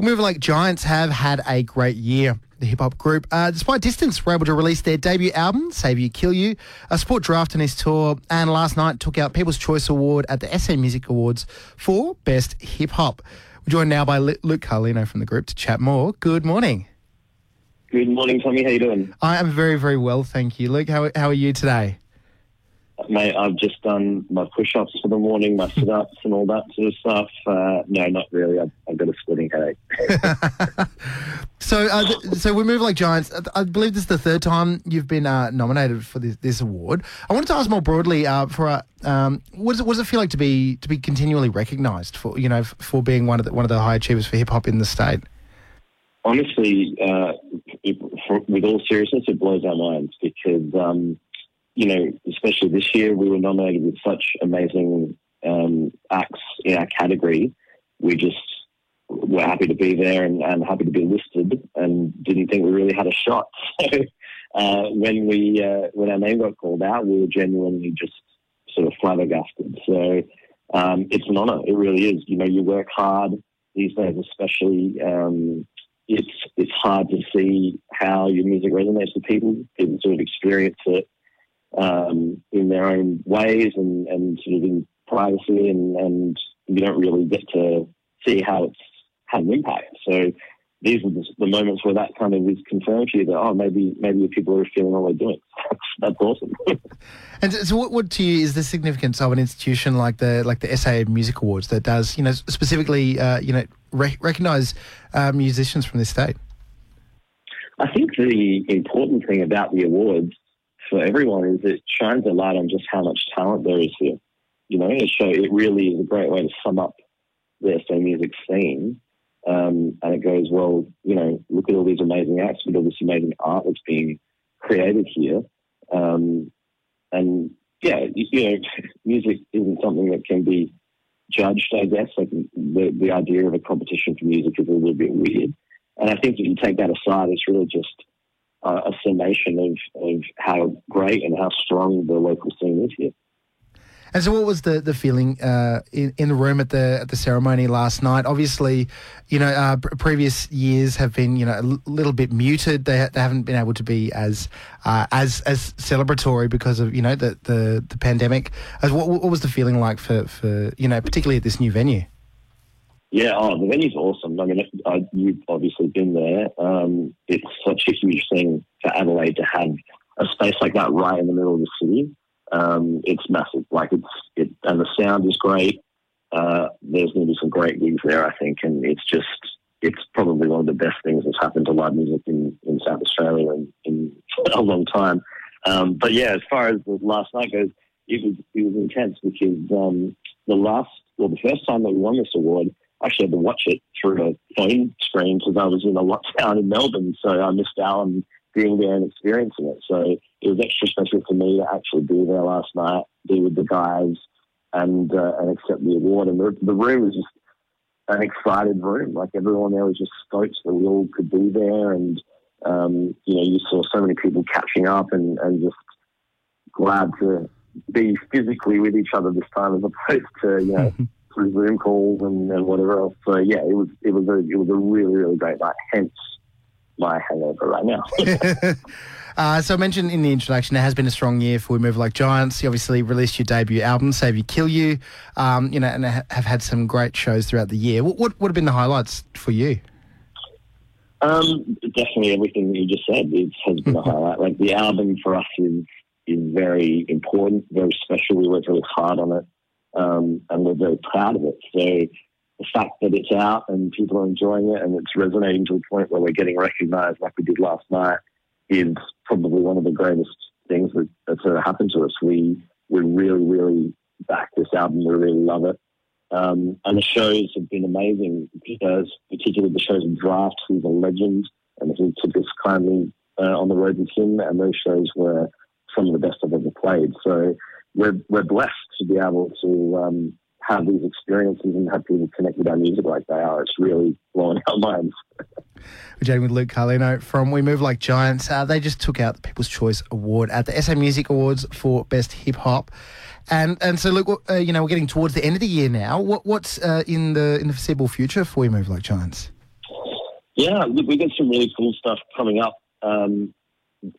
Moving Like Giants have had a great year. The hip hop group, uh, despite distance, were able to release their debut album, Save You Kill You, a support Drapht on his tour, and last night took out People's Choice Award at the SA Music Awards for Best Hip Hop. We're joined now by Luke Carlino from the group to chat more. Good morning. Good morning, Tommy. How you doing? I am very, very well, thank you. Luke, how, how are you today? Mate, I've just done my push-ups for the morning, my sit-ups and all that sort of stuff. Uh, no, not really. I've, I've got a splitting headache. so, uh, th- so we move like giants. I believe this is the third time you've been uh, nominated for this, this, award. I wanted to ask more broadly uh, for uh, um, what, does it, what does it feel like to be to be continually recognised for you know for being one of the, one of the high achievers for hip hop in the state? Honestly, uh, it, for, with all seriousness, it blows our minds because. Um, you know, especially this year, we were nominated with such amazing um, acts in our category. We just were happy to be there and, and, happy to be listed, and didn't think we really had a shot. So uh, when we uh, when our name got called out, we were genuinely just sort of flabbergasted. So um, it's an honour. It really is. You know, you work hard these days, especially. Um, it's it's hard to see how your music resonates with people. People sort of experience it um, in their own ways and, and sort of in privacy, and, and you don't really get to see how it's had an impact. So these are the, the, moments where that kind of is confirmed to you that oh maybe maybe people are feeling all they're doing. That's awesome. and so, what, what to you is the significance of an institution like the like the SA Music Awards that does you know specifically uh, you know re- recognise uh, musicians from this state? I think the important thing about the awards for everyone is it shines a light on just how much talent there is here. You know, it show it really is a great way to sum up the SA music scene. Um, and it goes, well, you know, look at all these amazing acts, look at all this amazing art that's being created here. Um, and yeah, you, you, know, music isn't something that can be judged, I guess. Like the, the idea of a competition for music is a little bit weird. And I think if you take that aside, it's really just uh, a summation of, of how great and how strong the local scene is here. And so, what was the the feeling uh, in, in the room at the at the ceremony last night? Obviously, you know, uh, previous years have been you know a little bit muted. They, they haven't been able to be as uh, as as celebratory because of you know the the, the pandemic. As what, what was the feeling like for for you know particularly at this new venue? Yeah, oh, the venue's awesome. I mean, I, you've obviously been there. Um, it's such a huge thing for Adelaide to have a space like that right in the middle of the city. Um, it's massive. Like it's it, and the sound is great. Uh, there's going to be some great gigs there, I think, and it's just it's probably one of the best things that's happened to live music in, in South Australia in, in a long time. Um, but yeah, as far as the last night goes, it was it was intense because um, the last well, the first time that we won this award, actually had to watch it through a phone screen because I was in a lockdown in Melbourne, so I missed out on being there and experiencing it. So it was extra special for me to actually be there last night, be with the guys, and uh, and accept the award. And the, the room was just an excited room. Like everyone there was just stoked that we all could be there, and um, you know, you saw so many people catching up and, and just glad to be physically with each other this time as opposed to you know. through Zoom calls and, and whatever else. So yeah, it was it was a it was a really really great night. Hence my hangover right now. uh, so I mentioned in the introduction, it has been a strong year for We Move Like Giants. You obviously released your debut album, Save You Kill You, um, you know, and have had some great shows throughout the year. What, what, what have been the highlights for you? Um, definitely everything that you just said is, has been a highlight. Like the album for us is is very important, very special. We worked really hard on it um, and we're very proud of it. So the fact that it's out and people are enjoying it and it's resonating to a point where we're getting recognised like we did last night is probably one of the greatest things that, that's ever happened to us. We we really really back this album. We really love it. Um, and the shows have been amazing because particularly the shows in Drapht, who's a legend, and he took us kindly uh, on the road with him, and those shows were some of the best I've ever played. So we're we're blessed to be able to um, have these experiences and have people connect with our music like they are. It's really blowing our minds. We're chatting with Luke Carlino from We Move Like Giants. Uh, they just took out the People's Choice Award at the SA Music Awards for Best Hip Hop. And and so, look, uh, you know, we're getting towards the end of the year now. What, what's uh, in the in the foreseeable future for We Move Like Giants? Yeah, we've got some really cool stuff coming up. Um,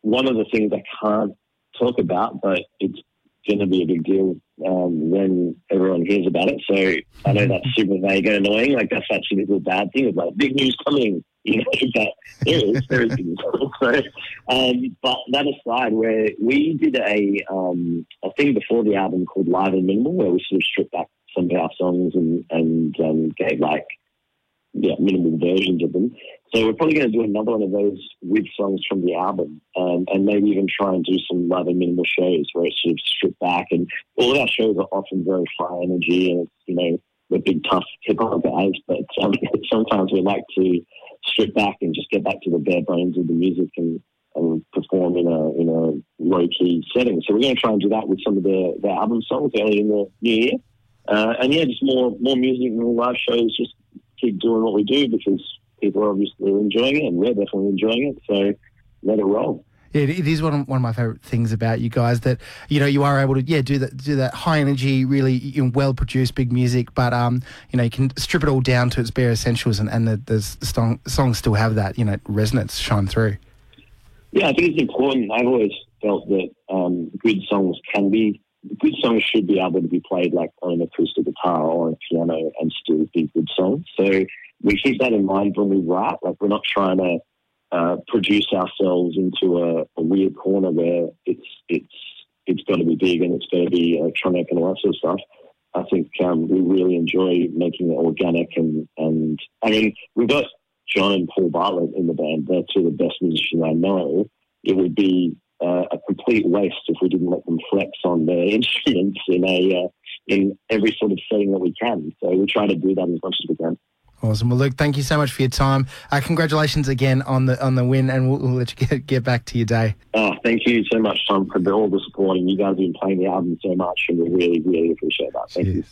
one of the things I can't talk about, but it's going to be a big deal um, when everyone hears about it. So I know that's super vague and annoying. Like that's actually a little bad thing. It's like big news coming. You know, but there is, there is big news. So, um, but that aside, where we did a um, a thing before the album called Live and Minimal, where we sort of stripped back some of our songs and and um, gave like yeah minimal versions of them. So we're probably going to do another one of those with songs from the album, um, and maybe even try and do some and minimal shows where it's sort of stripped back. And all of our shows are often very high energy, and you know we're big tough hip hop guys, but um, sometimes we like to strip back and just get back to the bare bones of the music and, and perform in a in a low key setting. So we're going to try and do that with some of the the album songs early in the new year. Uh, and yeah, just more more music, more live shows. Just keep doing what we do because people are obviously enjoying it, and we're definitely enjoying it. So let it roll. It, it is one of, one of my favorite things about you guys that you know you are able to yeah do that do that high energy really you know, well produced big music but um you know you can strip it all down to its bare essentials and, and the, the song, songs still have that you know resonance shine through. Yeah, I think it's important. I've always felt that um, good songs can be good songs should be able to be played like on an acoustic guitar or on a piano and still be good songs. So we keep that in mind when we write. Like we're not trying to uh, produce ourselves into a, a, weird corner where it's it's it's got to be big and it's got to be electronic and all that sort of stuff. I think um, we really enjoy making it organic and and I mean we've got John and Paul Bartlett in the band. They're two of the best musicians I know. It would be uh, a complete waste if we didn't let them flex on their instruments in a uh, in every sort of setting that we can. So we try to do that as much as we can. Awesome. Well, Luke, thank you so much for your time. Uh, congratulations again on the on the win, and we'll, we'll, let you get get back to your day. Oh, thank you so much, Tom, for all the support. And you guys have been playing the album so much, and we really, really appreciate that. Thank Cheers. you.